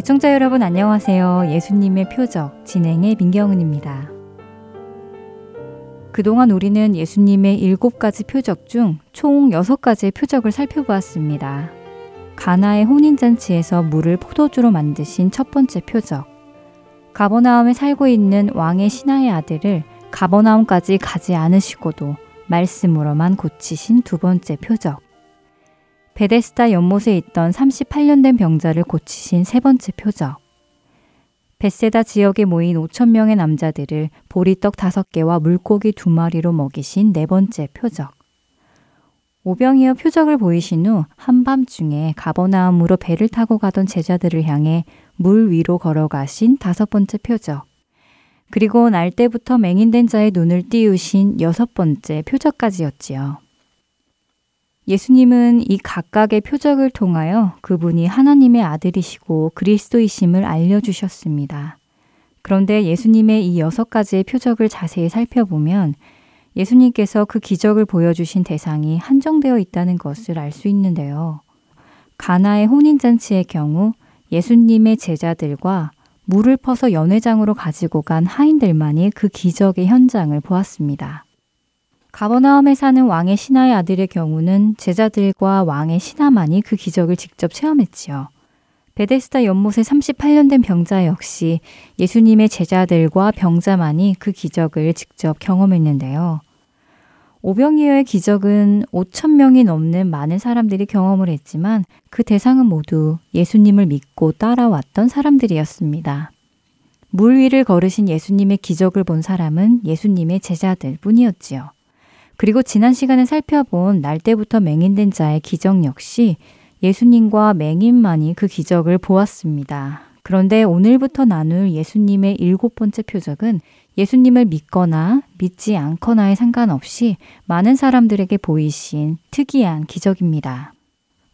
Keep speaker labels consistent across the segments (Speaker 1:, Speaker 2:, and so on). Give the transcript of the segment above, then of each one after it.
Speaker 1: 애청자 여러분 안녕하세요. 예수님의 표적 진행의 민경은입니다. 그동안 우리는 예수님의 일곱 가지 표적 중 총 여섯 가지의 표적을 살펴보았습니다. 가나의 혼인잔치에서 물을 포도주로 만드신 첫 번째 표적. 가버나움에 살고 있는 왕의 신하의 아들을 가버나움까지 가지 않으시고도 말씀으로만 고치신 두 번째 표적. 베데스다 연못에 있던 38년 된 병자를 고치신 세 번째 표적. 베세다 지역에 모인 5천 명의 남자들을 보리떡 다섯 개와 물고기 두 마리로 먹이신 네 번째 표적. 오병이어 표적을 보이신 후 한밤중에 가버나움으로 배를 타고 가던 제자들을 향해 물 위로 걸어가신 다섯 번째 표적. 그리고 날 때부터 맹인된 자의 눈을 띄우신 여섯 번째 표적까지였지요. 예수님은 이 각각의 표적을 통하여 그분이 하나님의 아들이시고 그리스도이심을 알려주셨습니다. 그런데 예수님의 이 여섯 가지의 표적을 자세히 살펴보면 예수님께서 그 기적을 보여주신 대상이 한정되어 있다는 것을 알 수 있는데요. 가나의 혼인잔치의 경우 예수님의 제자들과 물을 퍼서 연회장으로 가지고 간 하인들만이 그 기적의 현장을 보았습니다. 가버나움에 사는 왕의 신하의 아들의 경우는 제자들과 왕의 신하만이 그 기적을 직접 체험했지요. 베데스다 연못에 38년 된 병자 역시 예수님의 제자들과 병자만이 그 기적을 직접 경험했는데요. 오병이어의 기적은 5천 명이 넘는 많은 사람들이 경험을 했지만 그 대상은 모두 예수님을 믿고 따라왔던 사람들이었습니다. 물 위를 걸으신 예수님의 기적을 본 사람은 예수님의 제자들 뿐이었지요. 그리고 지난 시간에 살펴본 날 때부터 맹인된 자의 기적 역시 예수님과 맹인만이 그 기적을 보았습니다. 그런데 오늘부터 나눌 예수님의 일곱 번째 표적은 예수님을 믿거나 믿지 않거나에 상관없이 많은 사람들에게 보이신 특이한 기적입니다.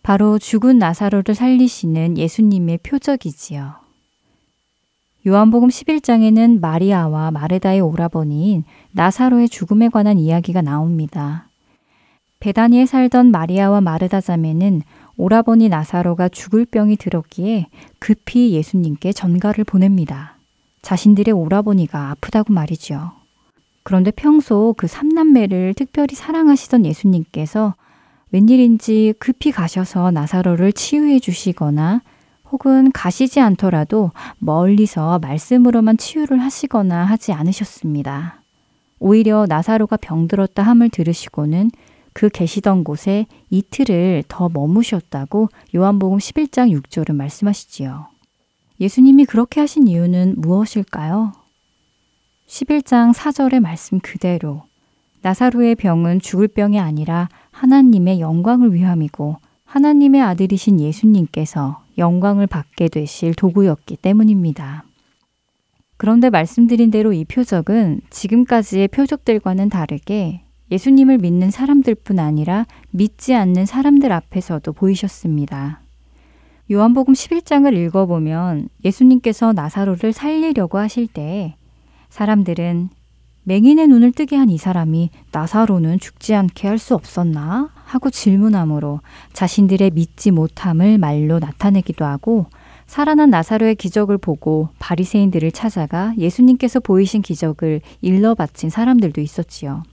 Speaker 1: 바로 죽은 나사로를 살리시는 예수님의 표적이지요. 요한복음 11장에는 마리아와 마르다의 오라버니인 나사로의 죽음에 관한 이야기가 나옵니다. 베다니에 살던 마리아와 마르다 자매는 오라버니 나사로가 죽을 병이 들었기에 급히 예수님께 전가를 보냅니다. 자신들의 오라버니가 아프다고 말이죠. 그런데 평소 그 삼남매를 특별히 사랑하시던 예수님께서 웬일인지 급히 가셔서 나사로를 치유해 주시거나 혹은 가시지 않더라도 멀리서 말씀으로만 치유를 하시거나 하지 않으셨습니다. 오히려 나사로가 병들었다 함을 들으시고는 그 계시던 곳에 이틀을 더 머무셨다고 요한복음 11장 6절은 말씀하시지요. 예수님이 그렇게 하신 이유는 무엇일까요? 11장 4절의 말씀 그대로 나사로의 병은 죽을 병이 아니라 하나님의 영광을 위함이고 하나님의 아들이신 예수님께서 영광을 받게 되실 도구였기 때문입니다. 그런데 말씀드린 대로 이 표적은 지금까지의 표적들과는 다르게 예수님을 믿는 사람들뿐 아니라 믿지 않는 사람들 앞에서도 보이셨습니다. 요한복음 11장을 읽어보면 예수님께서 나사로를 살리려고 하실 때 사람들은 맹인의 눈을 뜨게 한 이 사람이 나사로는 죽지 않게 할 수 없었나? 하고 질문함으로 자신들의 믿지 못함을 말로 나타내기도 하고 살아난 나사로의 기적을 보고 바리새인들을 찾아가 예수님께서 보이신 기적을 일러 바친 사람들도 있었지요.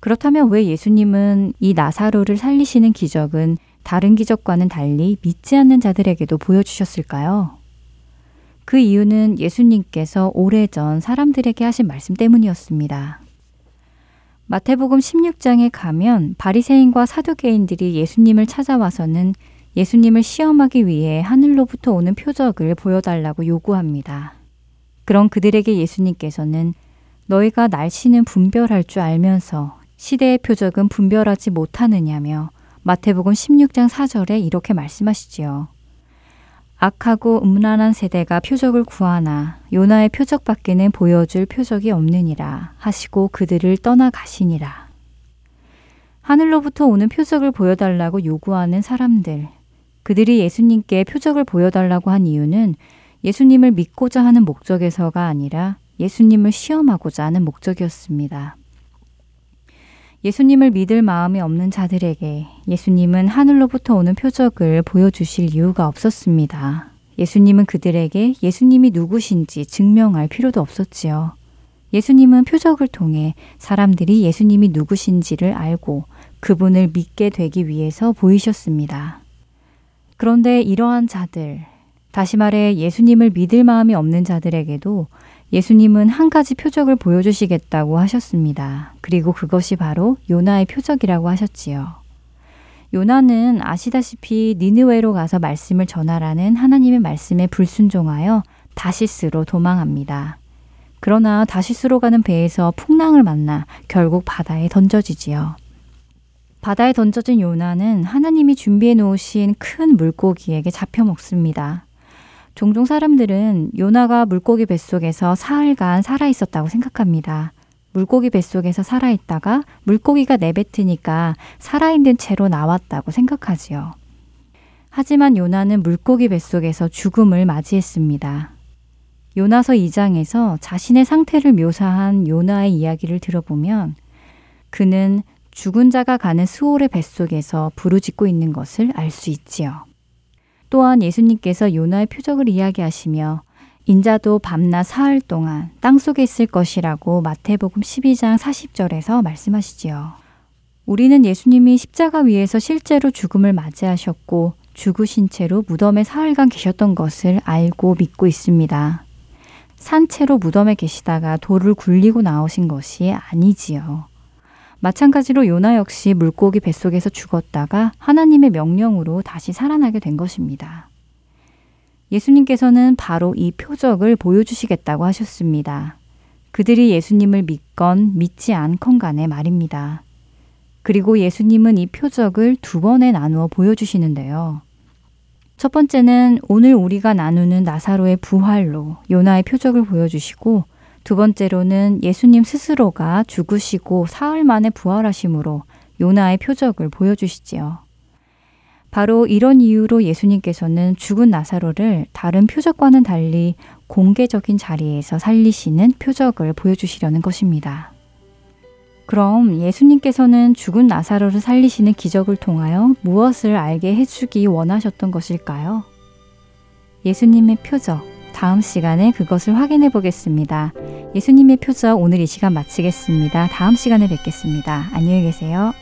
Speaker 1: 그렇다면 왜 예수님은 이 나사로를 살리시는 기적은 다른 기적과는 달리 믿지 않는 자들에게도 보여주셨을까요? 그 이유는 예수님께서 오래전 사람들에게 하신 말씀 때문이었습니다. 마태복음 16장에 가면 바리새인과 사두개인들이 예수님을 찾아와서는 예수님을 시험하기 위해 하늘로부터 오는 표적을 보여달라고 요구합니다. 그런 그들에게 예수님께서는 너희가 날씨는 분별할 줄 알면서 시대의 표적은 분별하지 못하느냐며 마태복음 16장 4절에 이렇게 말씀하시지요. 악하고 음란한 세대가 표적을 구하나 요나의 표적 밖에는 보여줄 표적이 없느니라 하시고 그들을 떠나가시니라. 하늘로부터 오는 표적을 보여달라고 요구하는 사람들. 그들이 예수님께 표적을 보여달라고 한 이유는 예수님을 믿고자 하는 목적에서가 아니라 예수님을 시험하고자 하는 목적이었습니다. 예수님을 믿을 마음이 없는 자들에게 예수님은 하늘로부터 오는 표적을 보여주실 이유가 없었습니다. 예수님은 그들에게 예수님이 누구신지 증명할 필요도 없었지요. 예수님은 표적을 통해 사람들이 예수님이 누구신지를 알고 그분을 믿게 되기 위해서 보이셨습니다. 그런데 이러한 자들, 다시 말해 예수님을 믿을 마음이 없는 자들에게도 예수님은 한 가지 표적을 보여주시겠다고 하셨습니다. 그리고 그것이 바로 요나의 표적이라고 하셨지요. 요나는 아시다시피 니느웨로 가서 말씀을 전하라는 하나님의 말씀에 불순종하여 다시스로 도망합니다. 그러나 다시스로 가는 배에서 풍랑을 만나 결국 바다에 던져지지요. 바다에 던져진 요나는 하나님이 준비해 놓으신 큰 물고기에게 잡혀 먹습니다. 종종 사람들은 요나가 물고기 뱃속에서 사흘간 살아 있었다고 생각합니다. 물고기 뱃속에서 살아있다가 물고기가 내뱉으니까 살아있는 채로 나왔다고 생각하지요. 하지만 요나는 물고기 뱃속에서 죽음을 맞이했습니다. 요나서 2장에서 자신의 상태를 묘사한 요나의 이야기를 들어보면 그는 죽은 자가 가는 수월의 뱃속에서 부르짖고 있는 것을 알 수 있지요. 또한 예수님께서 요나의 표적을 이야기하시며 인자도 밤낮 사흘 동안 땅 속에 있을 것이라고 마태복음 12장 40절에서 말씀하시지요. 우리는 예수님이 십자가 위에서 실제로 죽음을 맞이하셨고 죽으신 채로 무덤에 사흘간 계셨던 것을 알고 믿고 있습니다. 산채로 무덤에 계시다가 돌을 굴리고 나오신 것이 아니지요. 마찬가지로 요나 역시 물고기 뱃속에서 죽었다가 하나님의 명령으로 다시 살아나게 된 것입니다. 예수님께서는 바로 이 표적을 보여주시겠다고 하셨습니다. 그들이 예수님을 믿건 믿지 않건 간에 말입니다. 그리고 예수님은 이 표적을 두 번에 나누어 보여주시는데요. 첫 번째는 오늘 우리가 나누는 나사로의 부활로 요나의 표적을 보여주시고 두 번째로는 예수님 스스로가 죽으시고 사흘 만에 부활하심으로 요나의 표적을 보여주시지요. 바로 이런 이유로 예수님께서는 죽은 나사로를 다른 표적과는 달리 공개적인 자리에서 살리시는 표적을 보여주시려는 것입니다. 그럼 예수님께서는 죽은 나사로를 살리시는 기적을 통하여 무엇을 알게 해주기 원하셨던 것일까요? 예수님의 표적, 다음 시간에 그것을 확인해 보겠습니다. 예수님의 표적 오늘 이 시간 마치겠습니다. 다음 시간에 뵙겠습니다. 안녕히 계세요.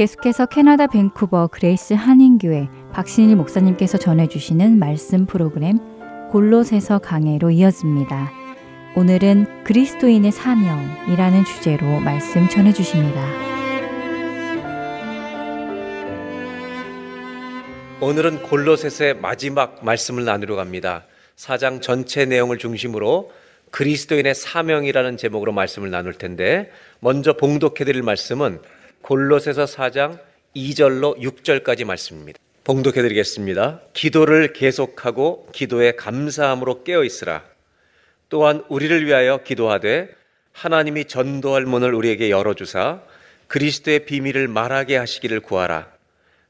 Speaker 1: 계속해서 캐나다 밴쿠버 그레이스 한인교회 박신일 목사님께서 전해주시는 말씀 프로그램 골로새서 강해로 이어집니다. 오늘은 그리스도인의 사명이라는 주제로 말씀 전해주십니다.
Speaker 2: 오늘은 골로새서의 마지막 말씀을 나누려 갑니다. 4장 전체 내용을 중심으로 그리스도인의 사명이라는 제목으로 말씀을 나눌 텐데 먼저 봉독해 드릴 말씀은 골로새서 4장 2절로 6절까지 말씀입니다. 봉독해 드리겠습니다. 기도를 계속하고 기도에 감사함으로 깨어 있으라. 또한 우리를 위하여 기도하되 하나님이 전도할 문을 우리에게 열어 주사 그리스도의 비밀을 말하게 하시기를 구하라.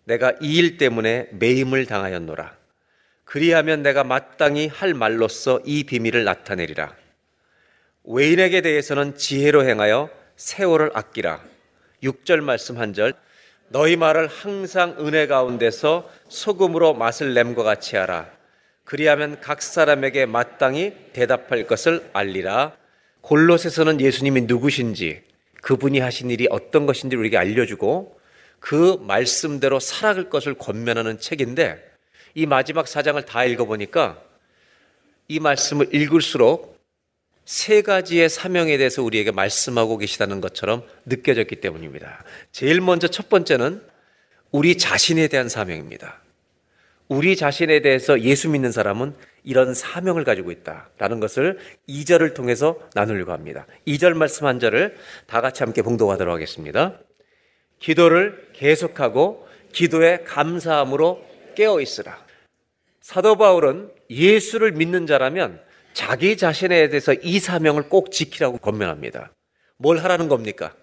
Speaker 2: 내가 이 일 때문에 매임을 당하였노라. 그리하면 내가 마땅히 할 말로써 이 비밀을 나타내리라. 외인에게 대해서는 지혜로 행하여 세월을 아끼라. 6절 말씀 한 절. 너희 말을 항상 은혜 가운데서 소금으로 맛을 냄과 같이 하라. 그리하면 각 사람에게 마땅히 대답할 것을 알리라. 골로새서는 예수님이 누구신지 그분이 하신 일이 어떤 것인지 우리에게 알려주고 그 말씀대로 살아갈 것을 권면하는 책인데 이 마지막 사장을 다 읽어보니까 이 말씀을 읽을수록 세 가지의 사명에 대해서 우리에게 말씀하고 계시다는 것처럼 느껴졌기 때문입니다. 제일 먼저 첫 번째는 우리 자신에 대한 사명입니다. 우리 자신에 대해서 예수 믿는 사람은 이런 사명을 가지고 있다라는 것을 2절을 통해서 나누려고 합니다. 2절 말씀 한 절을 다 같이 함께 봉독하도록 하겠습니다. 기도를 계속하고 기도에 감사함으로 깨어 있으라. 사도 바울은 예수를 믿는 자라면 자기 자신에 대해서 이 사명을 꼭 지키라고 권면합니다. 뭘 하라는 겁니까?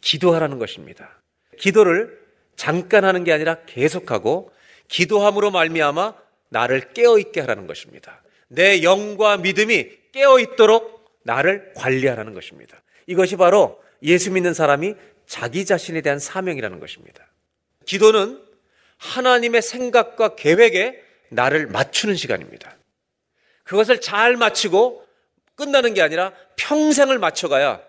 Speaker 2: 기도하라는 것입니다. 기도를 잠깐 하는 게 아니라 계속하고 기도함으로 말미암아 나를 깨어 있게 하라는 것입니다. 내 영과 믿음이 깨어 있도록 나를 관리하라는 것입니다. 이것이 바로 예수 믿는 사람이 자기 자신에 대한 사명이라는 것입니다. 기도는 하나님의 생각과 계획에 나를 맞추는 시간입니다. 그것을 잘 마치고 끝나는 게 아니라 평생을 맞춰가야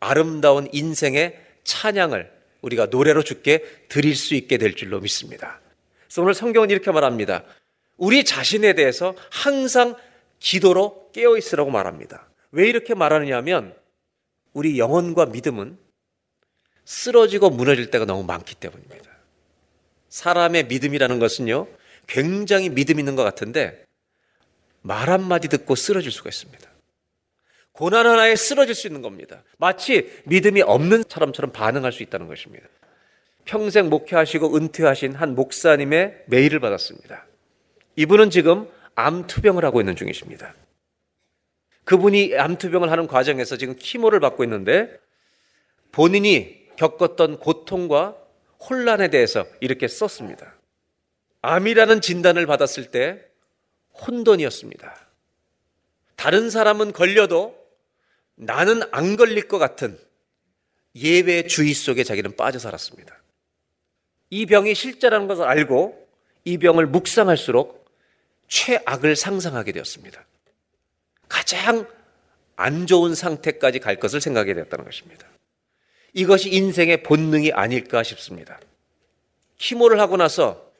Speaker 2: 아름다운 인생의 찬양을 우리가 노래로 주께 드릴 수 있게 될 줄로 믿습니다. 그래서 오늘 성경은 이렇게 말합니다. 우리 자신에 대해서 항상 기도로 깨어 있으라고 말합니다. 왜 이렇게 말하느냐 하면 우리 영혼과 믿음은 쓰러지고 무너질 때가 너무 많기 때문입니다. 사람의 믿음이라는 것은요, 굉장히 믿음 있는 것 같은데 말 한마디 듣고 쓰러질 수가 있습니다. 고난 하나에 쓰러질 수 있는 겁니다. 마치 믿음이 없는 사람처럼 반응할 수 있다는 것입니다. 평생 목회하시고 은퇴하신 한 목사님의 메일을 받았습니다. 이분은 지금 암투병을 하고 있는 중이십니다. 그분이 암투병을 하는 과정에서 지금 키모를 받고 있는데 본인이 겪었던 고통과 혼란에 대해서 이렇게 썼습니다. 암이라는 진단을 받았을 때 혼돈이었습니다. 다른 사람은 걸려도 나는 안 걸릴 것 같은 예외 주의 속에 자기는 빠져 살았습니다. 이 병이 실제라는 것을 알고 이 병을 묵상할수록 최악을 상상하게 되었습니다. 가장 안 좋은 상태까지 갈 것을 생각하게 되었다는 것입니다. 이것이 인생의 본능이 아닐까 싶습니다. 키모를 하고 나서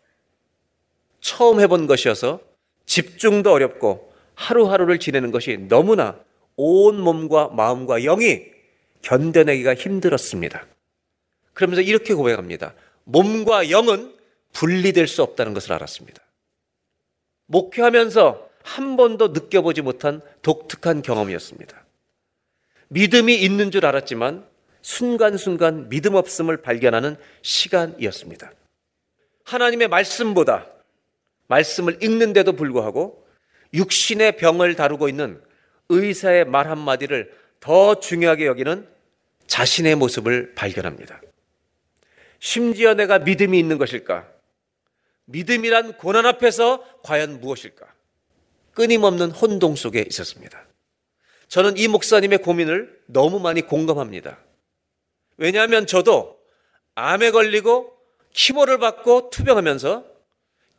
Speaker 2: 처음 해본 것이어서 집중도 어렵고 하루하루를 지내는 것이 너무나 온 몸과 마음과 영이 견뎌내기가 힘들었습니다. 그러면서 이렇게 고백합니다. 몸과 영은 분리될 수 없다는 것을 알았습니다. 목회하면서 한 번도 느껴보지 못한 독특한 경험이었습니다. 믿음이 있는 줄 알았지만 순간순간 믿음 없음을 발견하는 시간이었습니다. 하나님의 말씀보다 말씀을 읽는데도 불구하고 육신의 병을 다루고 있는 의사의 말 한마디를 더 중요하게 여기는 자신의 모습을 발견합니다. 심지어 내가 믿음이 있는 것일까? 믿음이란 고난 앞에서 과연 무엇일까? 끊임없는 혼동 속에 있었습니다. 저는 이 목사님의 고민을 너무 많이 공감합니다. 왜냐하면 저도 암에 걸리고 키모를 받고 투병하면서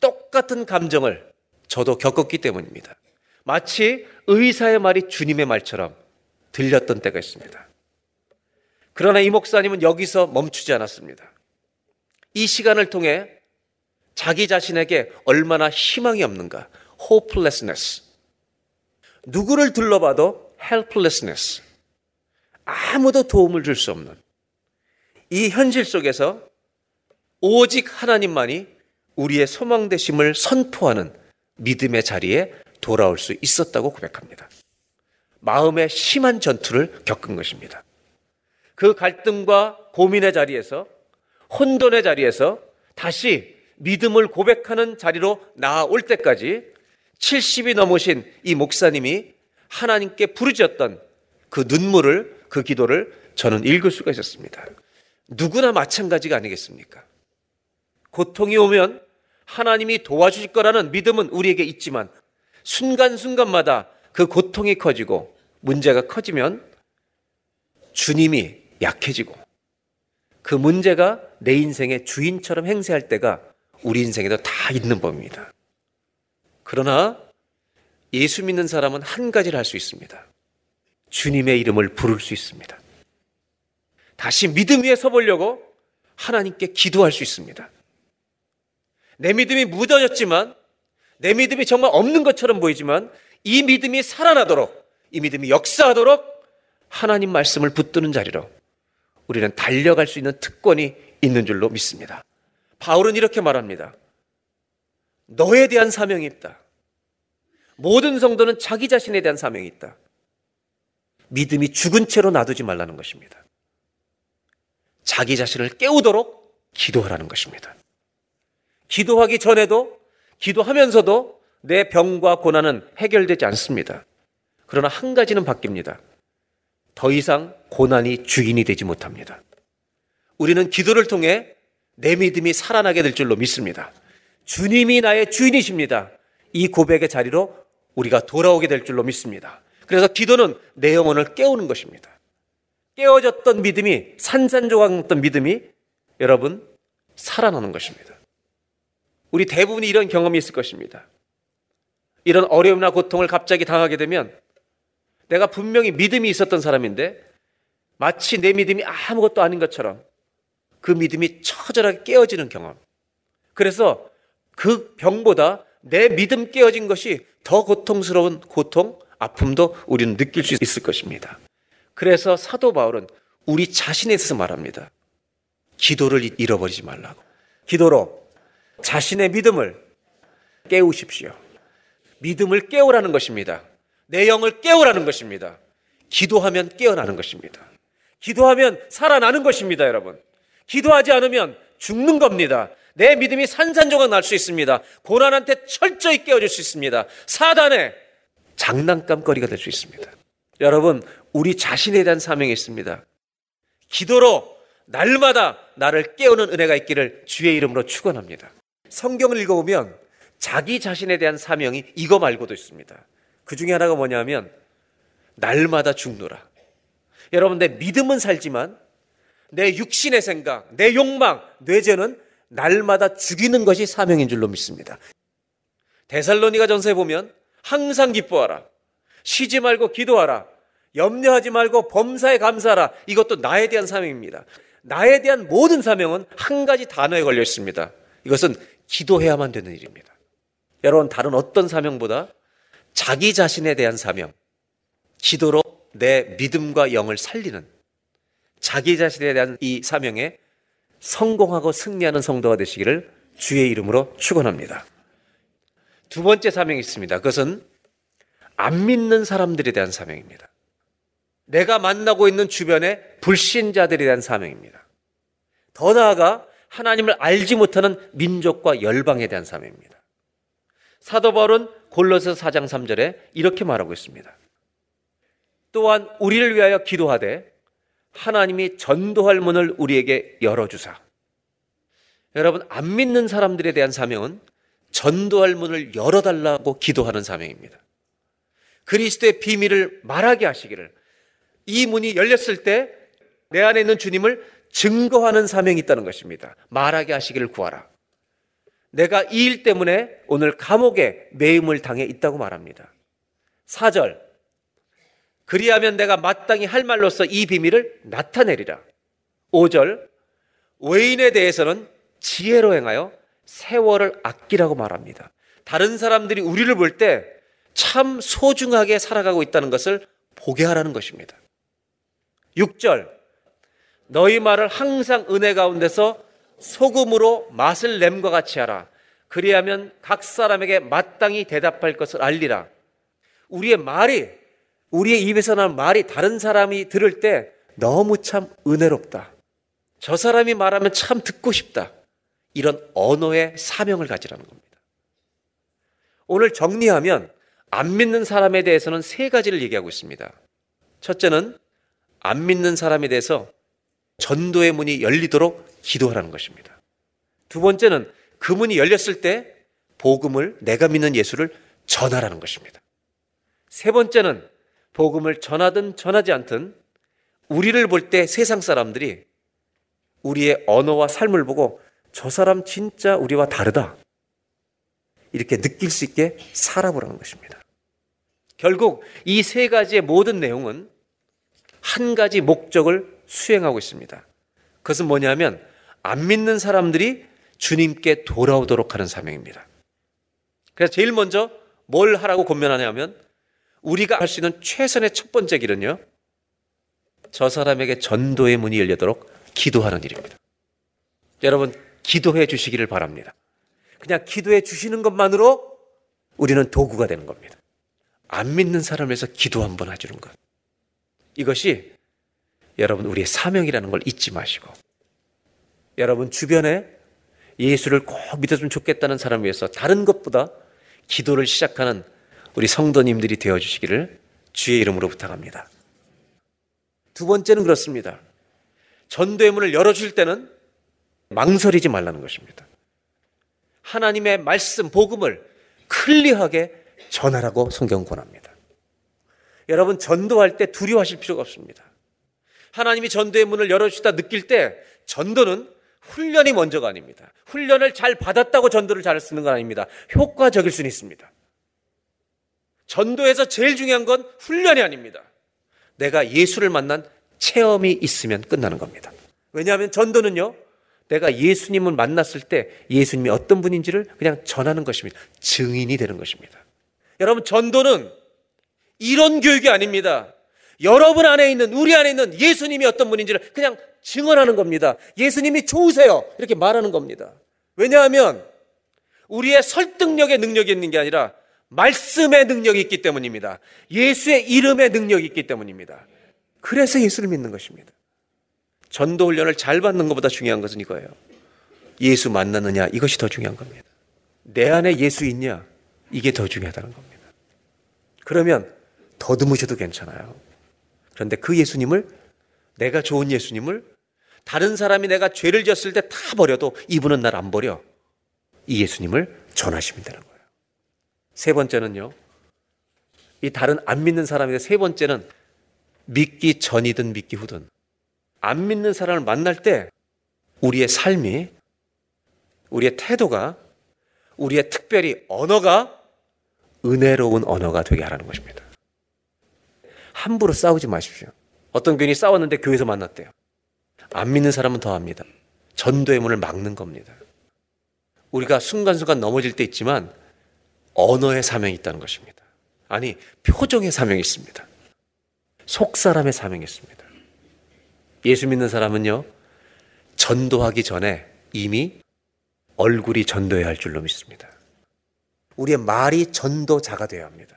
Speaker 2: 똑같은 감정을 저도 겪었기 때문입니다. 마치 의사의 말이 주님의 말처럼 들렸던 때가 있습니다. 그러나 이 목사님은 여기서 멈추지 않았습니다. 이 시간을 통해 자기 자신에게 얼마나 희망이 없는가. hopelessness. 누구를 둘러봐도 helplessness. 아무도 도움을 줄 수 없는 이 현실 속에서 오직 하나님만이 우리의 소망 되심을 선포하는 믿음의 자리에 돌아올 수 있었다고 고백합니다. 마음의 심한 전투를 겪은 것입니다. 그 갈등과 고민의 자리에서 혼돈의 자리에서 다시 믿음을 고백하는 자리로 나아올 때까지 70이 넘으신 이 목사님이 하나님께 부르짖었던 그 눈물을 그 기도를 저는 읽을 수가 있었습니다. 누구나 마찬가지가 아니겠습니까? 고통이 오면 하나님이 도와주실 거라는 믿음은 우리에게 있지만 순간순간마다 그 고통이 커지고 문제가 커지면 주님이 약해지고 그 문제가 내 인생의 주인처럼 행세할 때가 우리 인생에도 다 있는 법입니다. 그러나 예수 믿는 사람은 한 가지를 할 수 있습니다. 주님의 이름을 부를 수 있습니다. 다시 믿음 위에 서보려고 하나님께 기도할 수 있습니다. 내 믿음이 무뎌졌지만, 내 믿음이 정말 없는 것처럼 보이지만, 이 믿음이 살아나도록, 이 믿음이 역사하도록 하나님 말씀을 붙드는 자리로 우리는 달려갈 수 있는 특권이 있는 줄로 믿습니다. 바울은 이렇게 말합니다. 너에 대한 사명이 있다. 모든 성도는 자기 자신에 대한 사명이 있다. 믿음이 죽은 채로 놔두지 말라는 것입니다. 자기 자신을 깨우도록 기도하라는 것입니다. 기도하기 전에도 기도하면서도 내 병과 고난은 해결되지 않습니다. 그러나 한 가지는 바뀝니다. 더 이상 고난이 주인이 되지 못합니다. 우리는 기도를 통해 내 믿음이 살아나게 될 줄로 믿습니다. 주님이 나의 주인이십니다. 이 고백의 자리로 우리가 돌아오게 될 줄로 믿습니다. 그래서 기도는 내 영혼을 깨우는 것입니다. 깨어졌던 믿음이 산산조각났던 믿음이 여러분 살아나는 것입니다. 우리 대부분이 이런 경험이 있을 것입니다. 이런 어려움이나 고통을 갑자기 당하게 되면 내가 분명히 믿음이 있었던 사람인데 마치 내 믿음이 아무것도 아닌 것처럼 그 믿음이 처절하게 깨어지는 경험. 그래서 그 병보다 내 믿음 깨어진 것이 더 고통스러운 고통, 아픔도 우리는 느낄 수 있을 것입니다. 그래서 사도 바울은 우리 자신에 있어서 말합니다. 기도를 잃어버리지 말라고. 기도로 자신의 믿음을 깨우십시오. 믿음을 깨우라는 것입니다. 내 영을 깨우라는 것입니다. 기도하면 깨어나는 것입니다. 기도하면 살아나는 것입니다, 여러분. 기도하지 않으면 죽는 겁니다. 내 믿음이 산산조각 날 수 있습니다. 고난한테 철저히 깨어질 수 있습니다. 사단의 장난감거리가 될 수 있습니다. 여러분, 우리 자신에 대한 사명이 있습니다. 기도로 날마다 나를 깨우는 은혜가 있기를 주의 이름으로 축원합니다. 성경을 읽어보면 자기 자신에 대한 사명이 이거 말고도 있습니다. 그 중에 하나가 뭐냐면 날마다 죽노라. 여러분 내 믿음은 살지만 내 육신의 생각, 내 욕망, 뇌죄는 날마다 죽이는 것이 사명인 줄로 믿습니다. 데살로니가 전서에 보면 항상 기뻐하라. 쉬지 말고 기도하라. 염려하지 말고 범사에 감사하라. 이것도 나에 대한 사명입니다. 나에 대한 모든 사명은 한 가지 단어에 걸려 있습니다. 이것은 기도해야만 되는 일입니다. 여러분, 다른 어떤 사명보다 자기 자신에 대한 사명, 기도로 내 믿음과 영을 살리는 자기 자신에 대한 이 사명에 성공하고 승리하는 성도가 되시기를 주의 이름으로 축원합니다. 두 번째 사명이 있습니다. 그것은 안 믿는 사람들에 대한 사명입니다. 내가 만나고 있는 주변의 불신자들에 대한 사명입니다. 더 나아가 하나님을 알지 못하는 민족과 열방에 대한 사명입니다. 사도 바울은 골로새 4장 3절에 이렇게 말하고 있습니다. 또한 우리를 위하여 기도하되 하나님이 전도할 문을 우리에게 열어주사. 여러분, 안 믿는 사람들에 대한 사명은 전도할 문을 열어달라고 기도하는 사명입니다. 그리스도의 비밀을 말하게 하시기를 이 문이 열렸을 때 내 안에 있는 주님을 증거하는 사명이 있다는 것입니다. 말하게 하시기를 구하라. 내가 이 일 때문에 오늘 감옥에 매임을 당해 있다고 말합니다. 4절. 그리하면 내가 마땅히 할 말로서 이 비밀을 나타내리라. 5절. 외인에 대해서는 지혜로 행하여 세월을 아끼라고 말합니다. 다른 사람들이 우리를 볼 때 참 소중하게 살아가고 있다는 것을 보게 하라는 것입니다. 6절. 너희 말을 항상 은혜 가운데서 소금으로 맛을 냄과 같이 하라. 그리하면 각 사람에게 마땅히 대답할 것을 알리라. 우리의 말이, 우리의 입에서 나는 말이 다른 사람이 들을 때 너무 참 은혜롭다. 저 사람이 말하면 참 듣고 싶다. 이런 언어의 사명을 가지라는 겁니다. 오늘 정리하면 안 믿는 사람에 대해서는 세 가지를 얘기하고 있습니다. 첫째는 안 믿는 사람에 대해서 전도의 문이 열리도록 기도하라는 것입니다. 두 번째는 그 문이 열렸을 때 복음을 내가 믿는 예수를 전하라는 것입니다. 세 번째는 복음을 전하든 전하지 않든 우리를 볼 때 세상 사람들이 우리의 언어와 삶을 보고 저 사람 진짜 우리와 다르다. 이렇게 느낄 수 있게 살아보라는 것입니다. 결국 이 세 가지의 모든 내용은 한 가지 목적을 수행하고 있습니다. 그것은 뭐냐면 안 믿는 사람들이 주님께 돌아오도록 하는 사명입니다. 그래서 제일 먼저 뭘 하라고 권면하냐면 우리가 할 수 있는 최선의 첫 번째 길은요. 저 사람에게 전도의 문이 열리도록 기도하는 일입니다. 여러분, 기도해 주시기를 바랍니다. 그냥 기도해 주시는 것만으로 우리는 도구가 되는 겁니다. 안 믿는 사람에서 기도 한번 해주는 것. 이것이 여러분 우리의 사명이라는 걸 잊지 마시고 여러분 주변에 예수를 꼭 믿었으면 좋겠다는 사람 위해서 다른 것보다 기도를 시작하는 우리 성도님들이 되어 주시기를 주의 이름으로 부탁합니다. 두 번째는 그렇습니다. 전도의 문을 열어 줄 때는 망설이지 말라는 것입니다. 하나님의 말씀, 복음을 클리어하게 전하라고 성경 권합니다. 여러분, 전도할 때 두려워하실 필요가 없습니다. 하나님이 전도의 문을 열어주시다 느낄 때 전도는 훈련이 먼저가 아닙니다. 훈련을 잘 받았다고 전도를 잘 쓰는 건 아닙니다. 효과적일 수는 있습니다. 전도에서 제일 중요한 건 훈련이 아닙니다. 내가 예수를 만난 체험이 있으면 끝나는 겁니다. 왜냐하면 전도는요, 내가 예수님을 만났을 때 예수님이 어떤 분인지를 그냥 전하는 것입니다. 증인이 되는 것입니다. 여러분, 전도는 이런 교육이 아닙니다. 여러분 안에 있는, 우리 안에 있는 예수님이 어떤 분인지를 그냥 증언하는 겁니다. 예수님이 좋으세요. 이렇게 말하는 겁니다. 왜냐하면 우리의 설득력의 능력이 있는 게 아니라 말씀의 능력이 있기 때문입니다. 예수의 이름의 능력이 있기 때문입니다. 그래서 예수를 믿는 것입니다. 전도 훈련을 잘 받는 것보다 중요한 것은 이거예요. 예수 만나느냐 이것이 더 중요한 겁니다. 내 안에 예수 있냐 이게 더 중요하다는 겁니다. 그러면 더듬으셔도 괜찮아요. 그런데 그 예수님을 내가 좋은 예수님을 다른 사람이 내가 죄를 지었을 때 다 버려도 이분은 날 안 버려. 이 예수님을 전하시면 되는 거예요. 세 번째는요. 이 다른 안 믿는 사람에게 세 번째는 믿기 전이든 믿기 후든 안 믿는 사람을 만날 때 우리의 삶이, 우리의 태도가, 우리의 특별히 언어가 은혜로운 언어가 되게 하라는 것입니다. 함부로 싸우지 마십시오. 어떤 교인이 싸웠는데 교회에서 만났대요. 안 믿는 사람은 더 합니다. 전도의 문을 막는 겁니다. 우리가 순간순간 넘어질 때 있지만 언어의 사명이 있다는 것입니다. 아니, 표정의 사명이 있습니다. 속 사람의 사명이 있습니다. 예수 믿는 사람은요, 전도하기 전에 이미 얼굴이 전도해야 할 줄로 믿습니다. 우리의 말이 전도자가 되어야 합니다.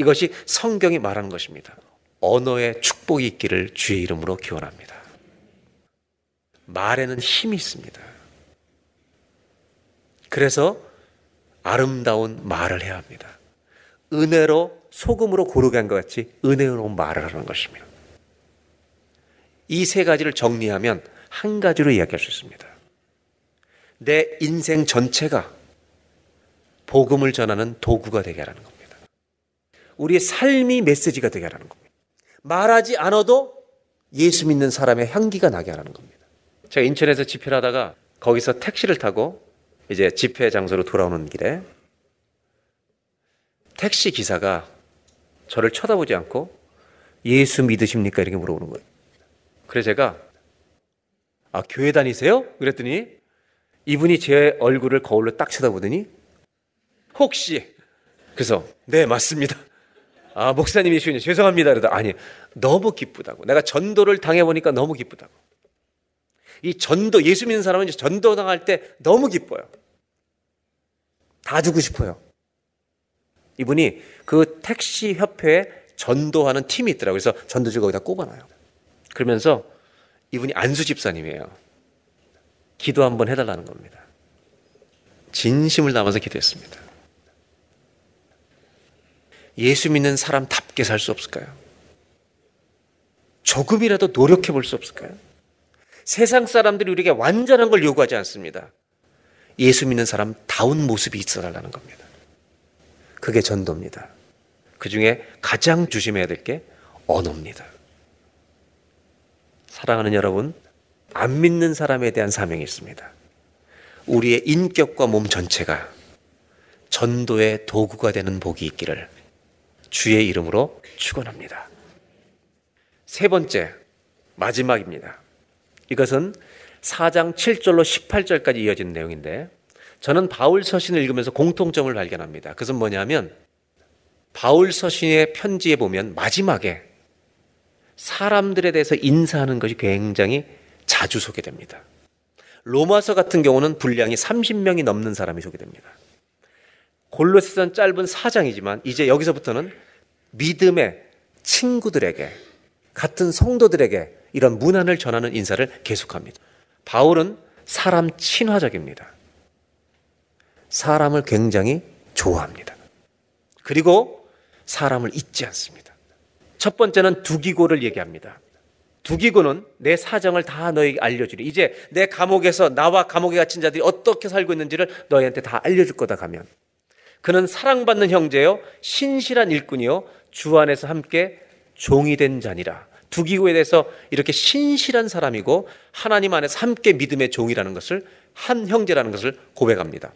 Speaker 2: 이것이 성경이 말하는 것입니다. 언어에 축복이 있기를 주의 이름으로 기원합니다. 말에는 힘이 있습니다. 그래서 아름다운 말을 해야 합니다. 은혜로 소금으로 고르게 한 것 같이 은혜로운 말을 하는 것입니다. 이 세 가지를 정리하면 한 가지로 이야기할 수 있습니다. 내 인생 전체가 복음을 전하는 도구가 되게 하라는 겁니다. 우리의 삶이 메시지가 되게 하라는 겁니다. 말하지 않아도 예수 믿는 사람의 향기가 나게 하라는 겁니다. 제가 인천에서 집회를 하다가 거기서 택시를 타고 이제 집회 장소로 돌아오는 길에 택시 기사가 저를 쳐다보지 않고 예수 믿으십니까? 이렇게 물어보는 거예요. 그래서 제가 아, 교회 다니세요? 그랬더니 이분이 제 얼굴을 거울로 딱 쳐다보더니 혹시 그래서 네, 맞습니다. 아, 목사님이시군요. 죄송합니다. 그러다 아니, 너무 기쁘다고. 내가 전도를 당해 보니까 너무 기쁘다고. 이 전도 예수 믿는 사람은 전도 당할 때 너무 기뻐요. 다 주고 싶어요. 이분이 그 택시 협회에 전도하는 팀이 있더라고요. 그래서 전도지 거기다 꼽아놔요. 그러면서 이분이 안수 집사님이에요. 기도 한번 해달라는 겁니다. 진심을 담아서 기도했습니다. 예수 믿는 사람답게 살 수 없을까요? 조금이라도 노력해 볼 수 없을까요? 세상 사람들이 우리에게 완전한 걸 요구하지 않습니다. 예수 믿는 사람다운 모습이 있어 달라는 겁니다. 그게 전도입니다. 그 중에 가장 조심해야 될 게 언어입니다. 사랑하는 여러분, 안 믿는 사람에 대한 사명이 있습니다. 우리의 인격과 몸 전체가 전도의 도구가 되는 복이 있기를 주의 이름으로 축원합니다. 세 번째, 마지막입니다. 이것은 4장 7절로 18절까지 이어진 내용인데 저는 바울 서신을 읽으면서 공통점을 발견합니다. 그것은 뭐냐면 바울 서신의 편지에 보면 마지막에 사람들에 대해서 인사하는 것이 굉장히 자주 소개됩니다. 로마서 같은 경우는 분량이 30명이 넘는 사람이 소개됩니다. 골로새서는 짧은 4장이지만 이제 여기서부터는 믿음의 친구들에게 같은 성도들에게 이런 문안을 전하는 인사를 계속합니다. 바울은 사람 친화적입니다. 사람을 굉장히 좋아합니다. 그리고 사람을 잊지 않습니다. 첫 번째는 두기고를 얘기합니다. 두기고는 내 사정을 다 너에게 알려주리. 이제 내 감옥에서 나와 감옥에 갇힌 자들이 어떻게 살고 있는지를 너희한테 다 알려줄 거다 가면. 그는 사랑받는 형제요, 신실한 일꾼이요, 주 안에서 함께 종이 된 자니라. 두기고에 대해서 이렇게 신실한 사람이고 하나님 안에서 함께 믿음의 종이라는 것을 한 형제라는 것을 고백합니다.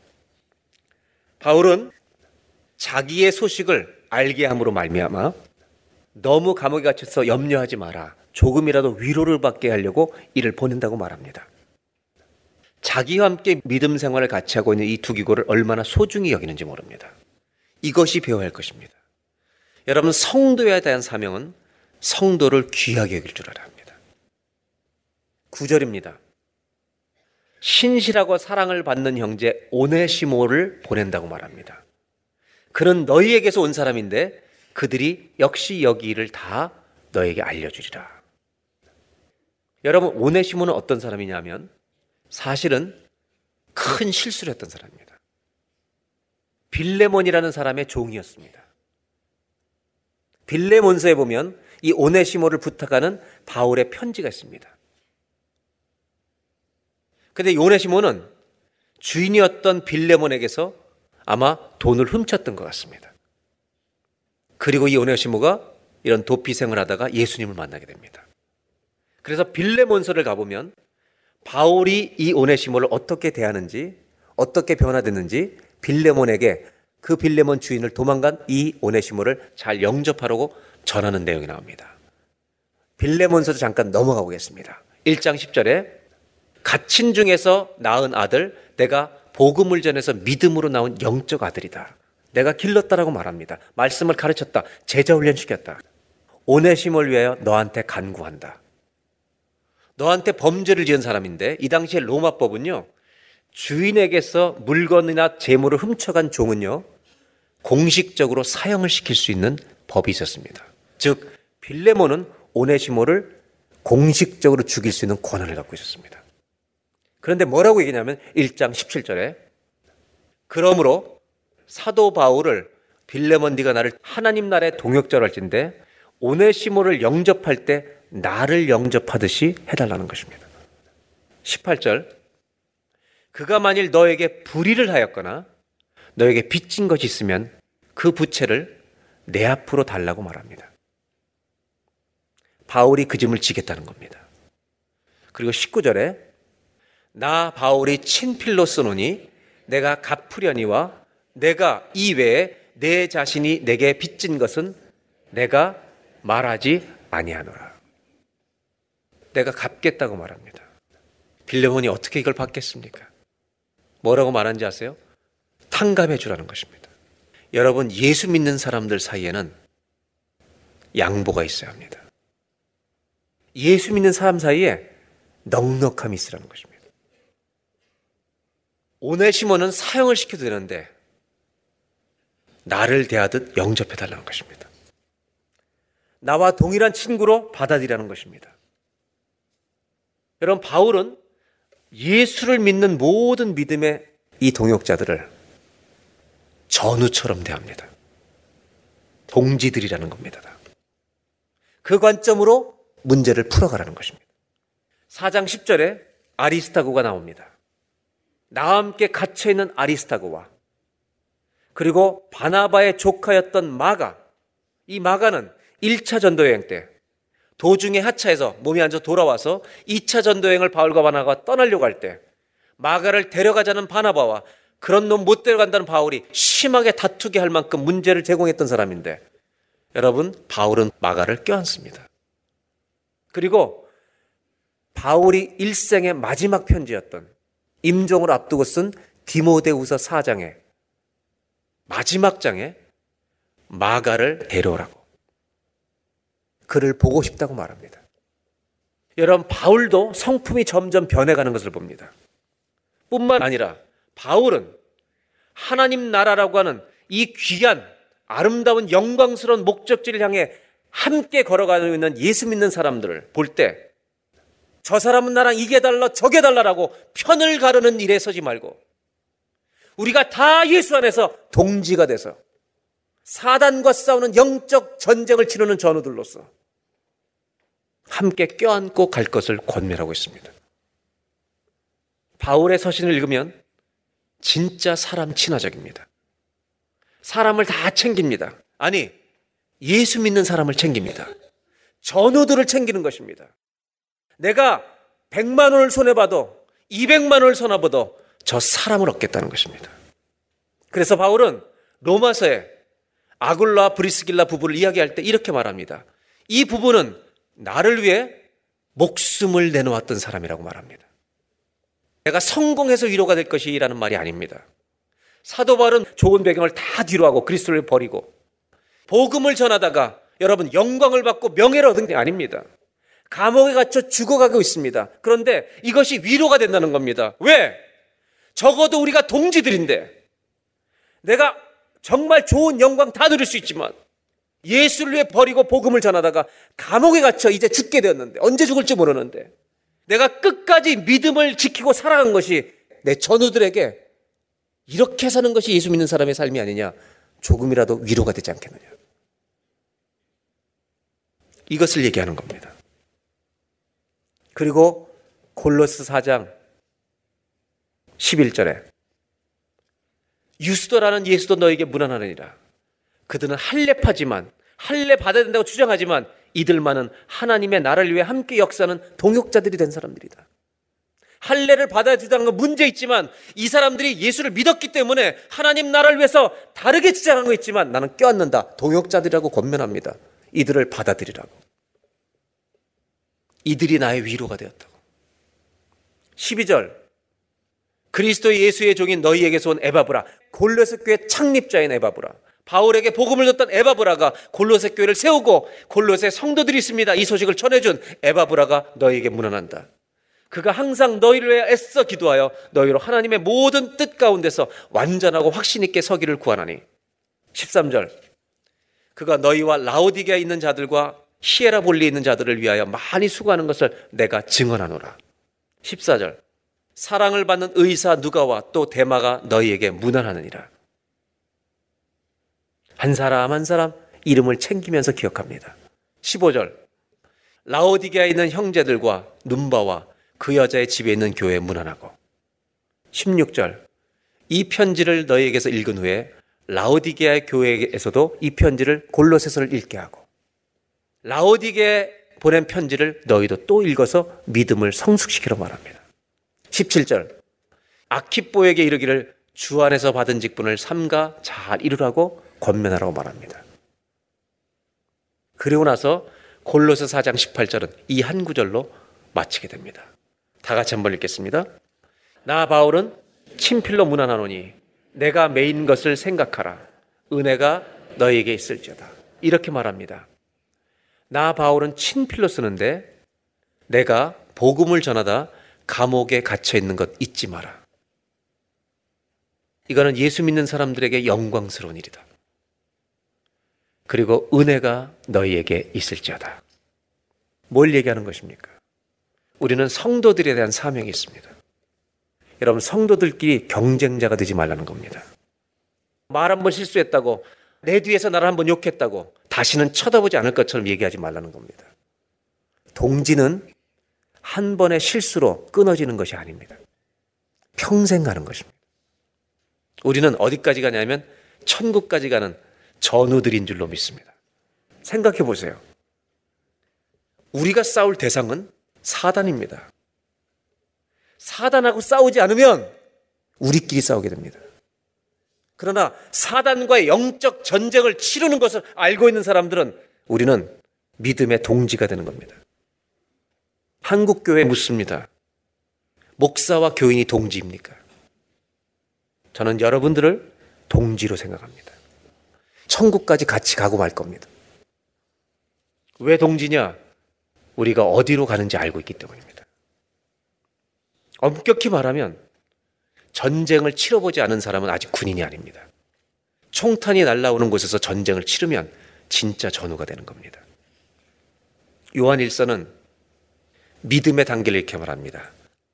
Speaker 2: 바울은 자기의 소식을 알게 함으로 말미암아 너무 감옥에 갇혀서 염려하지 마라. 조금이라도 위로를 받게 하려고 이를 보낸다고 말합니다. 자기와 함께 믿음 생활을 같이 하고 있는 이 두 기고를 얼마나 소중히 여기는지 모릅니다. 이것이 배워야 할 것입니다. 여러분 성도에 대한 사명은 성도를 귀하게 여길 줄 알아야 합니다. 9절입니다. 신실하고 사랑을 받는 형제 오네시모를 보낸다고 말합니다. 그는 너희에게서 온 사람인데 그들이 역시 여기 일을 다 너에게 알려주리라. 여러분 오네시모는 어떤 사람이냐면 사실은 큰 실수를 했던 사람입니다. 빌레몬이라는 사람의 종이었습니다. 빌레몬서에 보면 이 오네시모를 부탁하는 바울의 편지가 있습니다. 근데 이 오네시모는 주인이었던 빌레몬에게서 아마 돈을 훔쳤던 것 같습니다. 그리고 이 오네시모가 이런 도피생을 하다가 예수님을 만나게 됩니다. 그래서 빌레몬서를 가보면 바울이 이 오네시모를 어떻게 대하는지 어떻게 변화됐는지 빌레몬에게 그 빌레몬 주인을 도망간 이 오네시모를 잘 영접하라고 전하는 내용이 나옵니다. 빌레몬서도 잠깐 넘어가 보겠습니다. 1장 10절에 갇힌 중에서 낳은 아들 내가 복음을 전해서 믿음으로 나온 영적 아들이다. 내가 길렀다라고 말합니다. 말씀을 가르쳤다. 제자 훈련시켰다. 오네심을 위하여 너한테 간구한다. 너한테 범죄를 지은 사람인데 이 당시에 로마법은요. 주인에게서 물건이나 재물을 훔쳐간 종은요. 공식적으로 사형을 시킬 수 있는 법이 있었습니다. 즉 빌레몬은 오네시모를 공식적으로 죽일 수 있는 권한을 갖고 있었습니다. 그런데 뭐라고 얘기냐면 1장 17절에 그러므로 사도 바울을 빌레몬 네가 나를 하나님 나라의 동역자로 할진데 오네시모를 영접할 때 나를 영접하듯이 해달라는 것입니다. 18절 그가 만일 너에게 불의를 하였거나 너에게 빚진 것이 있으면 그 부채를 내 앞으로 달라고 말합니다. 바울이 그 짐을 지겠다는 겁니다. 그리고 19절에 나 바울이 친필로 쓰노니 내가 갚으려니와 내가 이외에 내 자신이 내게 빚진 것은 내가 말하지 아니하노라. 내가 갚겠다고 말합니다. 빌레몬이 어떻게 이걸 받겠습니까? 뭐라고 말한지 아세요? 탕감해 주라는 것입니다. 여러분, 예수 믿는 사람들 사이에는 양보가 있어야 합니다. 예수 믿는 사람 사이에 넉넉함이 있으라는 것입니다. 오네시모는 사형을 시켜도 되는데 나를 대하듯 영접해 달라는 것입니다. 나와 동일한 친구로 받아들이라는 것입니다. 여러분 바울은 예수를 믿는 모든 믿음의 이 동역자들을 전우처럼 대합니다. 동지들이라는 겁니다. 그 관점으로 문제를 풀어가라는 것입니다. 4장 10절에 아리스타고가 나옵니다. 나와 함께 갇혀있는 아리스타고와 그리고 바나바의 조카였던 마가 이 마가는 1차 전도여행 때 도중에 하차해서 몸이 안 좋아 돌아와서 2차 전도여행을 바울과 바나바가 떠나려고 할 때 마가를 데려가자는 바나바와 그런 놈 못 데려간다는 바울이 심하게 다투게 할 만큼 문제를 제공했던 사람인데 여러분 바울은 마가를 껴안습니다. 그리고 바울이 일생의 마지막 편지였던 임종을 앞두고 쓴 디모데후서 4장에 마지막 장에 마가를 데려오라고 그를 보고 싶다고 말합니다. 여러분 바울도 성품이 점점 변해가는 것을 봅니다. 뿐만 아니라 바울은 하나님 나라라고 하는 이 귀한 아름다운 영광스러운 목적지를 향해 함께 걸어가고 있는 예수 믿는 사람들을 볼 때 저 사람은 나랑 이게 달라 저게 달라라고 편을 가르는 일에 서지 말고 우리가 다 예수 안에서 동지가 돼서 사단과 싸우는 영적 전쟁을 치르는 전우들로서 함께 껴안고 갈 것을 권면하고 있습니다. 바울의 서신을 읽으면 진짜 사람 친화적입니다. 사람을 다 챙깁니다. 아니, 예수 믿는 사람을 챙깁니다. 전우들을 챙기는 것입니다. 내가 100만 원을 손해봐도 200만 원을 손해봐도 저 사람을 얻겠다는 것입니다. 그래서 바울은 로마서에 아굴라 브리스길라 부부를 이야기할 때 이렇게 말합니다. 이 부부는 나를 위해 목숨을 내놓았던 사람이라고 말합니다. 내가 성공해서 위로가 될 것이라는 말이 아닙니다. 사도 바울은 좋은 배경을 다 뒤로 하고 그리스도를 버리고 복음을 전하다가 여러분 영광을 받고 명예를 얻은 게 아닙니다. 감옥에 갇혀 죽어가고 있습니다. 그런데 이것이 위로가 된다는 겁니다. 왜? 적어도 우리가 동지들인데 내가 정말 좋은 영광 다 누릴 수 있지만 예수를 위해 버리고 복음을 전하다가 감옥에 갇혀 이제 죽게 되었는데 언제 죽을지 모르는데 내가 끝까지 믿음을 지키고 살아간 것이 내 전우들에게 이렇게 사는 것이 예수 믿는 사람의 삶이 아니냐 조금이라도 위로가 되지 않겠느냐 이것을 얘기하는 겁니다. 그리고 골로스 4장 11절에 유스도라는 예수도 너에게 무난하느니라. 그들은 할례파지만 할례 받아야 된다고 주장하지만 이들만은 하나님의 나라를 위해 함께 역사하는 동역자들이 된 사람들이다. 할례를 받아야 된다는 건 문제 있지만 이 사람들이 예수를 믿었기 때문에 하나님 나라를 위해서 다르게 주장한 거 있지만 나는 껴안는다. 동역자들이라고 권면합니다. 이들을 받아들이라고. 이들이 나의 위로가 되었다고. 12절. 그리스도 예수의 종인 너희에게서 온 에바브라. 골로새 교회 창립자인 에바브라. 바울에게 복음을 줬던 에바브라가 골로새 교회를 세우고 골로새 성도들이 있습니다. 이 소식을 전해준 에바브라가 너희에게 문안한다. 그가 항상 너희를 위해 애써 기도하여 너희로 하나님의 모든 뜻 가운데서 완전하고 확신 있게 서기를 구하나니. 13절. 그가 너희와 라오디게에 있는 자들과 히에라볼리에 있는 자들을 위하여 많이 수고하는 것을 내가 증언하노라. 14절. 사랑을 받는 의사 누가와 또 대마가 너희에게 무난하느니라. 한 사람 한 사람 이름을 챙기면서 기억합니다. 15절. 라오디게에 있는 형제들과 눈바와 그 여자의 집에 있는 교회에 문안하고 16절. 이 편지를 너희에게서 읽은 후에 라오디게아 교회에서도 이 편지를 골로새서를 읽게 하고 라오디게에 보낸 편지를 너희도 또 읽어서 믿음을 성숙시키러 말합니다. 17절. 아키뽀에게 이르기를 주 안에서 받은 직분을 삼가 잘 이루라고 권면하라고 말합니다. 그리고 나서 골로새 4장 18절은 이 한 구절로 마치게 됩니다. 다 같이 한번 읽겠습니다. 나 바울은 친필로 문안하노니 내가 메인 것을 생각하라. 은혜가 너에게 있을지어다. 이렇게 말합니다. 나 바울은 친필로 쓰는데 내가 복음을 전하다 감옥에 갇혀 있는 것 잊지 마라. 이거는 예수 믿는 사람들에게 영광스러운 일이다. 그리고 은혜가 너희에게 있을지어다. 뭘 얘기하는 것입니까? 우리는 성도들에 대한 사명이 있습니다. 여러분, 성도들끼리 경쟁자가 되지 말라는 겁니다. 말 한 번 실수했다고, 내 뒤에서 나를 한 번 욕했다고, 다시는 쳐다보지 않을 것처럼 얘기하지 말라는 겁니다. 동지는 한 번의 실수로 끊어지는 것이 아닙니다. 평생 가는 것입니다. 우리는 어디까지 가냐면 천국까지 가는 전우들인 줄로 믿습니다. 생각해 보세요. 우리가 싸울 대상은 사단입니다. 사단하고 싸우지 않으면 우리끼리 싸우게 됩니다. 그러나 사단과의 영적 전쟁을 치르는 것을 알고 있는 사람들은 우리는 믿음의 동지가 되는 겁니다. 한국교회 묻습니다. 목사와 교인이 동지입니까? 저는 여러분들을 동지로 생각합니다. 천국까지 같이 가고 말 겁니다. 왜 동지냐? 우리가 어디로 가는지 알고 있기 때문입니다. 엄격히 말하면 전쟁을 치러보지 않은 사람은 아직 군인이 아닙니다. 총탄이 날라오는 곳에서 전쟁을 치르면 진짜 전우가 되는 겁니다. 요한 일서는 믿음의 단계를 이렇게 말합니다.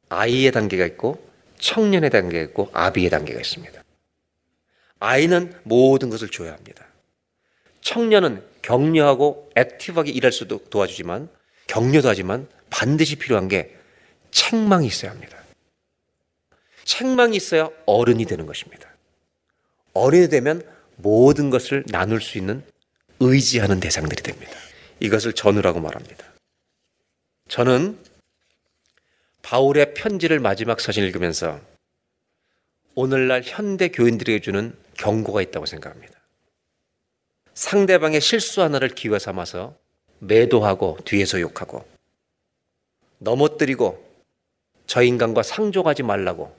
Speaker 2: 아이의 단계가 있고 청년의 단계가 있고 아비의 단계가 있습니다. 아이는 모든 것을 줘야 합니다. 청년은 격려하고 액티브하게 일할 수도 도와주지만 격려도 하지만 반드시 필요한 게 책망이 있어야 합니다. 책망이 있어야 어른이 되는 것입니다. 어른이 되면 모든 것을 나눌 수 있는 의지하는 대상들이 됩니다. 이것을 전우라고 말합니다. 저는 바울의 편지를 마지막 사진을 읽으면서 오늘날 현대 교인들에게 주는 경고가 있다고 생각합니다. 상대방의 실수 하나를 기회 삼아서 매도하고 뒤에서 욕하고 넘어뜨리고 저 인간과 상종하지 말라고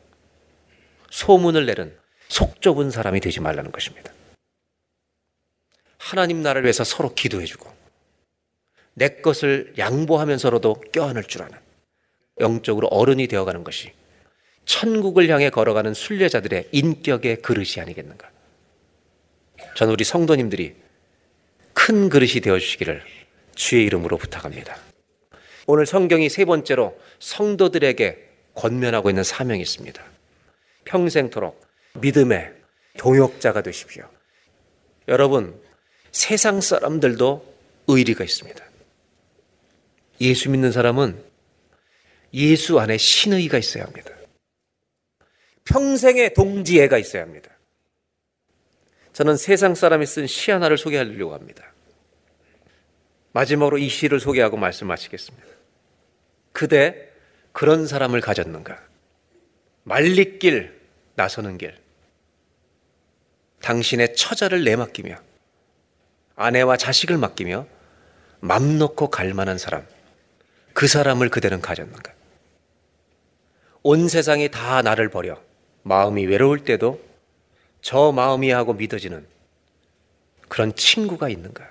Speaker 2: 소문을 내는 속 좁은 사람이 되지 말라는 것입니다. 하나님 나라를 위해서 서로 기도해주고 내 것을 양보하면서로도 껴안을 줄 아는 영적으로 어른이 되어가는 것이 천국을 향해 걸어가는 순례자들의 인격의 그릇이 아니겠는가. 저는 우리 성도님들이 큰 그릇이 되어 주시기를 주의 이름으로 부탁합니다. 오늘 성경이 세 번째로 성도들에게 권면하고 있는 사명이 있습니다. 평생토록 믿음의 동역자가 되십시오. 여러분, 세상 사람들도 의리가 있습니다. 예수 믿는 사람은 예수 안에 신의가 있어야 합니다. 평생의 동지애가 있어야 합니다. 저는 세상 사람이 쓴 시 하나를 소개하려고 합니다. 마지막으로 이 시를 소개하고 말씀 마치겠습니다. 그대 그런 사람을 가졌는가? 말리길 나서는 길. 당신의 처자를 내맡기며 아내와 자식을 맡기며 맘 놓고 갈 만한 사람. 그 사람을 그대는 가졌는가? 온 세상이 다 나를 버려 마음이 외로울 때도 저 마음이 하고 믿어지는 그런 친구가 있는가?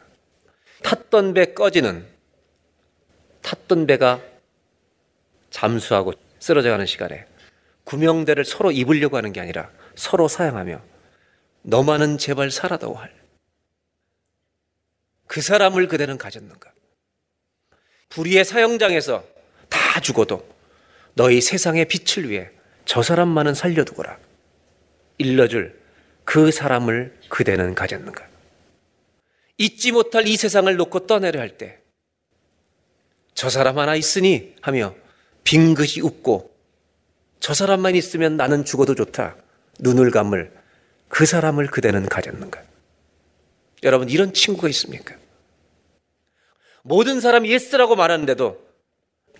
Speaker 2: 탔던 배 꺼지는 탔던 배가 잠수하고 쓰러져 가는 시간에 구명대를 서로 입으려고 하는 게 아니라 서로 사양하며 너만은 제발 살아다오 할. 그 사람을 그대는 가졌는가? 불의의 사형장에서 다 죽어도 너희 세상의 빛을 위해 저 사람만은 살려두거라. 일러줄 그 사람을 그대는 가졌는가? 잊지 못할 이 세상을 놓고 떠나려 할 때, 저 사람 하나 있으니 하며 빙긋이 웃고, 저 사람만 있으면 나는 죽어도 좋다. 눈을 감을 그 사람을 그대는 가졌는가? 여러분, 이런 친구가 있습니까? 모든 사람이 yes라고 말하는데도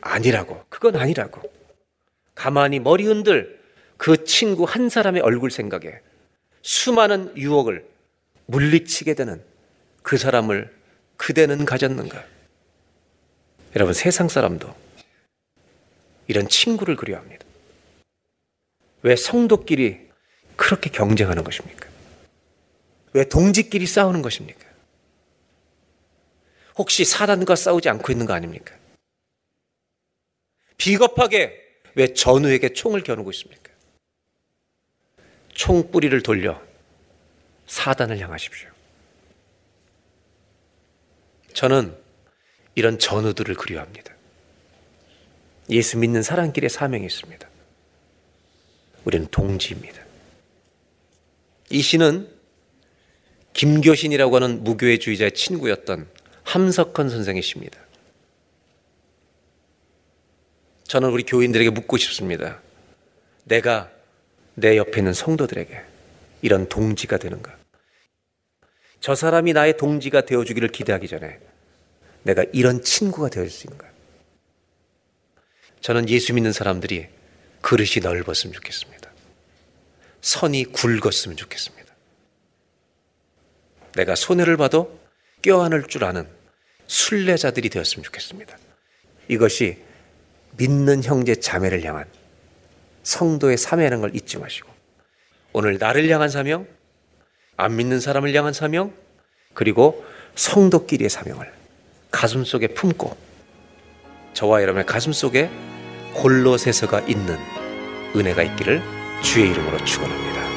Speaker 2: 아니라고, 그건 아니라고. 가만히 머리 흔들 그 친구 한 사람의 얼굴 생각에 수많은 유혹을 물리치게 되는 그 사람을 그대는 가졌는가? 여러분, 세상 사람도
Speaker 3: 이런 친구를 그리워합니다. 왜 성도끼리 그렇게 경쟁하는 것입니까? 왜 동지끼리 싸우는 것입니까? 혹시 사단과 싸우지 않고 있는 거 아닙니까? 비겁하게 왜 전우에게 총을 겨누고 있습니까? 총 뿌리를 돌려 사단을 향하십시오. 저는 이런 전우들을 그리워합니다. 예수 믿는 사랑길에 사명이 있습니다. 우리는 동지입니다. 이 시는 김교신이라고 하는 무교회주의자의 친구였던 함석헌 선생의 시입니다. 저는 우리 교인들에게 묻고 싶습니다. 내가 내 옆에 있는 성도들에게 이런 동지가 되는가? 저 사람이 나의 동지가 되어주기를 기대하기 전에 내가 이런 친구가 되어줄 수 있는가? 저는 예수 믿는 사람들이 그릇이 넓었으면 좋겠습니다. 선이 굵었으면 좋겠습니다. 내가 손해를 봐도 껴안을 줄 아는 순례자들이 되었으면 좋겠습니다. 이것이 믿는 형제 자매를 향한 성도의 사명이라는 걸 잊지 마시고 오늘 나를 향한 사명, 안 믿는 사람을 향한 사명, 그리고 성도끼리의 사명을 가슴 속에 품고 저와 여러분의 가슴 속에 골로새서가 있는 은혜가 있기를 주의 이름으로 축원합니다.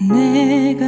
Speaker 4: 내가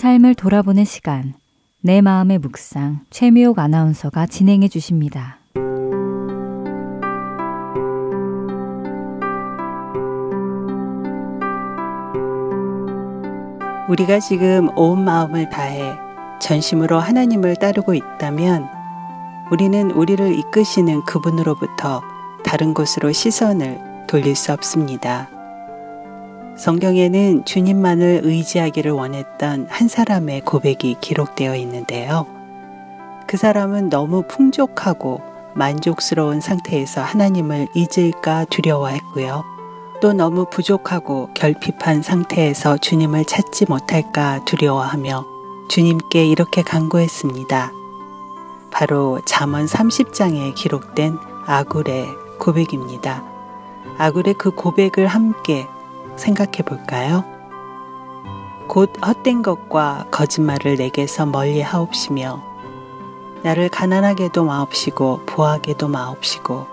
Speaker 1: 삶을 돌아보는 시간, 내 마음의 묵상, 최미옥 아나운서가 진행해 주십니다.
Speaker 5: 우리가 지금 온 마음을 다해 전심으로 하나님을 따르고 있다면 우리는 우리를 이끄시는 그분으로부터 다른 곳으로 시선을 돌릴 수 없습니다. 성경에는 주님만을 의지하기를 원했던 한 사람의 고백이 기록되어 있는데요. 그 사람은 너무 풍족하고 만족스러운 상태에서 하나님을 잊을까 두려워했고요. 또 너무 부족하고 결핍한 상태에서 주님을 찾지 못할까 두려워하며 주님께 이렇게 간구했습니다. 바로 잠언 30장에 기록된 아굴의 고백입니다. 아굴의 그 고백을 함께 생각해 볼까요? 곧 헛된 것과 거짓말을 내게서 멀리 하옵시며 나를 가난하게도 마옵시고 부하게도 마옵시고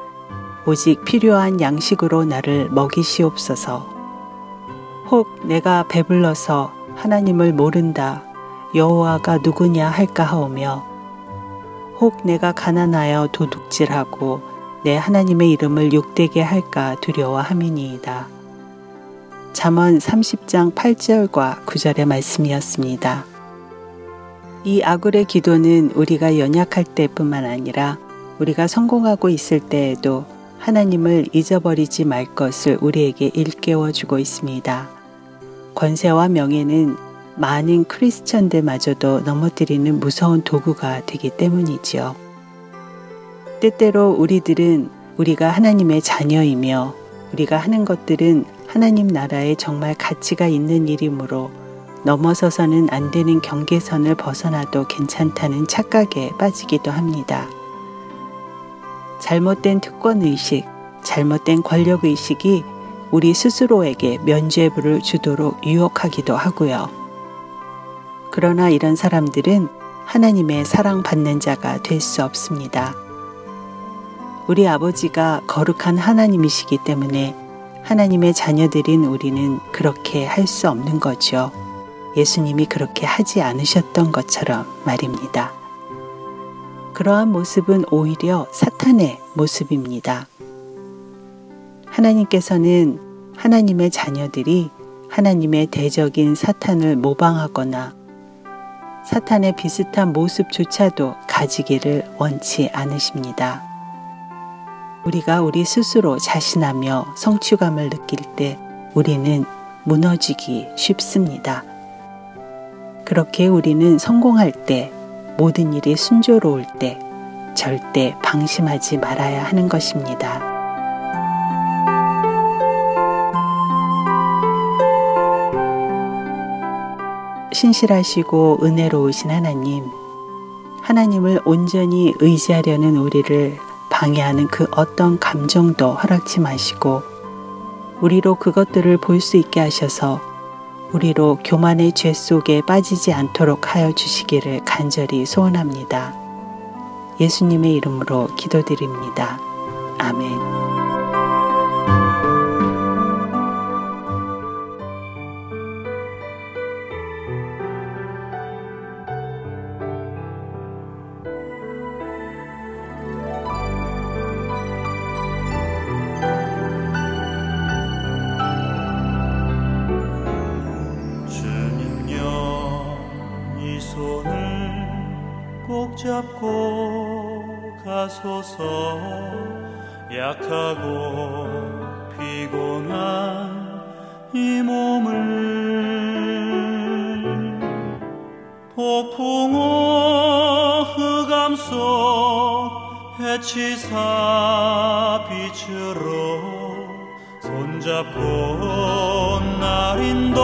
Speaker 5: 오직 필요한 양식으로 나를 먹이시옵소서. 혹 내가 배불러서 하나님을 모른다 여호와가 누구냐 할까 하오며 혹 내가 가난하여 도둑질하고 내 하나님의 이름을 욕되게 할까 두려워함이니이다. 잠언 30장 8절과 9절의 말씀이었습니다. 이 아굴의 기도는 우리가 연약할 때뿐만 아니라 우리가 성공하고 있을 때에도 하나님을 잊어버리지 말 것을 우리에게 일깨워 주고 있습니다. 권세와 명예는 많은 크리스천들마저도 넘어뜨리는 무서운 도구가 되기 때문이지요. 때때로 우리들은 우리가 하나님의 자녀이며 우리가 하는 것들은 하나님 나라에 정말 가치가 있는 일이므로 넘어서서는 안 되는 경계선을 벗어나도 괜찮다는 착각에 빠지기도 합니다. 잘못된 특권의식, 잘못된 권력의식이 우리 스스로에게 면죄부를 주도록 유혹하기도 하고요. 그러나 이런 사람들은 하나님의 사랑받는 자가 될 수 없습니다. 우리 아버지가 거룩한 하나님이시기 때문에 하나님의 자녀들인 우리는 그렇게 할 수 없는 거죠. 예수님이 그렇게 하지 않으셨던 것처럼 말입니다. 그러한 모습은 오히려 사탄의 모습입니다. 하나님께서는 하나님의 자녀들이 하나님의 대적인 사탄을 모방하거나 사탄의 비슷한 모습조차도 가지기를 원치 않으십니다. 우리가 우리 스스로 자신하며 성취감을 느낄 때 우리는 무너지기 쉽습니다. 그렇게 우리는 성공할 때, 모든 일이 순조로울 때, 절대 방심하지 말아야 하는 것입니다. 신실하시고 은혜로우신 하나님, 하나님을 온전히 의지하려는 우리를 방해하는 그 어떤 감정도 허락치 마시고 우리로 그것들을 볼 수 있게 하셔서 우리로 교만의 죄 속에 빠지지 않도록 하여 주시기를 간절히 소원합니다. 예수님의 이름으로 기도드립니다. 아멘.
Speaker 6: 약하고 피곤한 이 몸을 폭풍우 흑암 속 해치사 빛으로 손잡고 날인도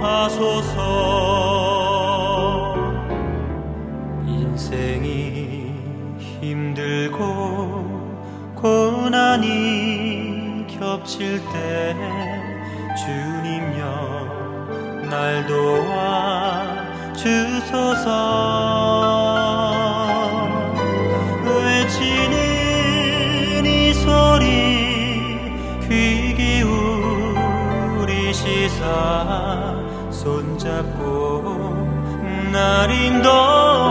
Speaker 6: 하소서 겹칠 때 주님여 날 도와 주소서. 외치는 이 소리 귀 기울이 시사? 손잡고 날 인도하